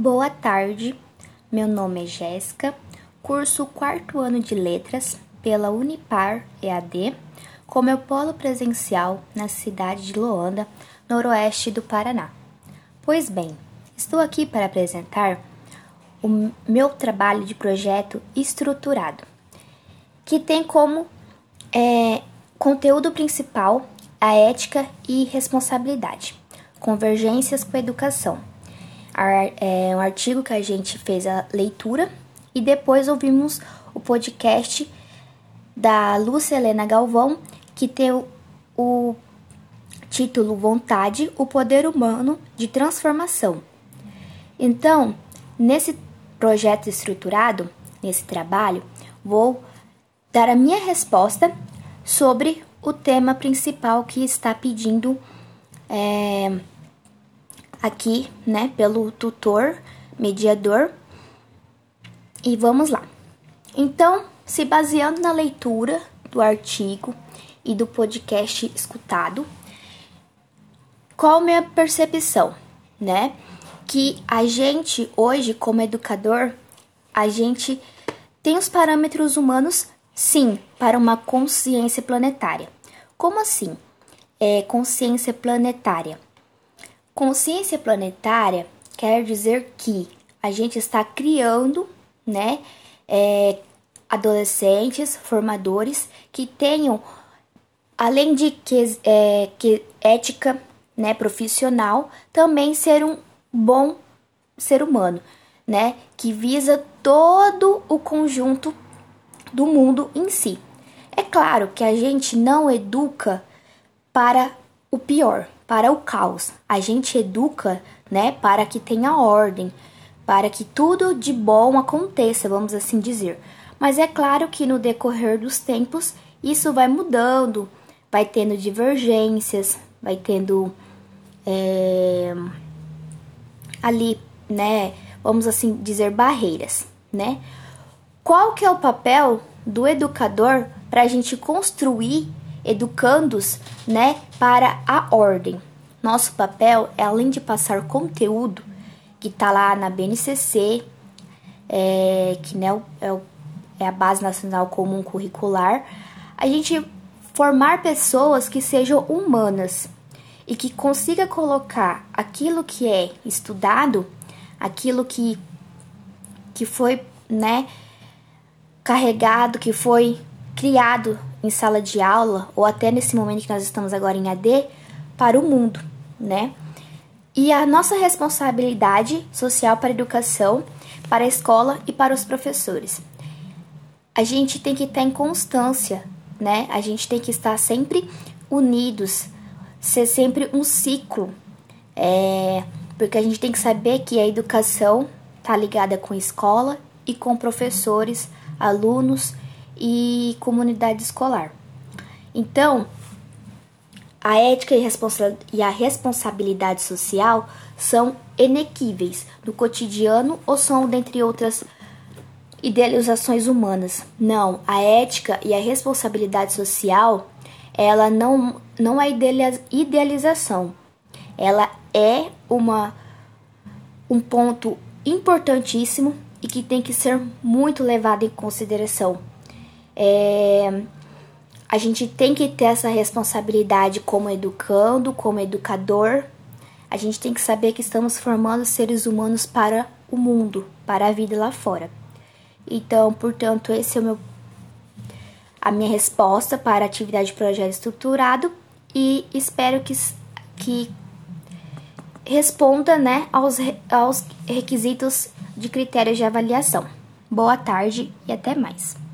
Boa tarde, meu nome é Jéssica, curso quarto ano de Letras pela Unipar EAD, com meu polo presencial na cidade de Loanda, noroeste do Paraná. Pois bem, estou aqui para apresentar o meu trabalho de projeto estruturado, que tem como é, conteúdo principal a ética e responsabilidade, convergências com a educação é um artigo que a gente fez a leitura e depois ouvimos o podcast da Lúcia Helena Galvão, que tem o, título Vontade, o poder humano de transformação. Então, nesse projeto estruturado, nesse trabalho, vou dar a minha resposta sobre o tema principal que está pedindo é, aqui, né, pelo tutor, mediador. E vamos lá. Então, se baseando na leitura do artigo e do podcast escutado, qual minha percepção, né? Que a gente hoje, como educador, a gente tem os parâmetros humanos, sim, para uma consciência planetária. Como assim? É consciência planetária Consciência planetária quer dizer que a gente está criando, né, é, adolescentes, formadores que tenham, além de que, é, que ética, né, profissional, também ser um bom ser humano, né, que visa todo o conjunto do mundo em si. É claro que a gente não educa para o pior, para o caos. A gente educa, né, para que tenha ordem, para que tudo de bom aconteça, vamos assim dizer. Mas é claro que no decorrer dos tempos isso vai mudando, vai tendo divergências, vai tendo é, ali, né, vamos assim dizer, barreiras, né? Qual que é o papel do educador para a gente construir educandos, né, para a ordem. Nosso papel é além de passar conteúdo que está lá na BNCC, é, que né, é, é a Base Nacional Comum Curricular, a gente formar pessoas que sejam humanas e que consiga colocar aquilo que é estudado, aquilo que, que foi né, carregado, que foi criado em sala de aula, ou até nesse momento que nós estamos agora em AD, para o mundo, né? E a nossa responsabilidade social para a educação, para a escola e para os professores. A gente tem que estar em constância, né? A gente tem que estar sempre unidos, ser sempre um ciclo, é, porque a gente tem que saber que a educação está ligada com escola e com professores, alunos e comunidade escolar. Então, a ética e a responsabilidade social são inequíveis no cotidiano ou são dentre outras idealizações humanas. Não, a ética e a responsabilidade social, ela não, não é idealização. Ela é uma um ponto importantíssimo e que tem que ser muito levado em consideração é, a gente tem que ter essa responsabilidade como educando, como educador. A gente tem que saber que estamos formando seres humanos para o mundo, para a vida lá fora. Então, portanto, esse é o meu a minha resposta para a atividade de projeto estruturado e espero que, que responda né, aos, aos requisitos de critérios de avaliação. Boa tarde e até mais.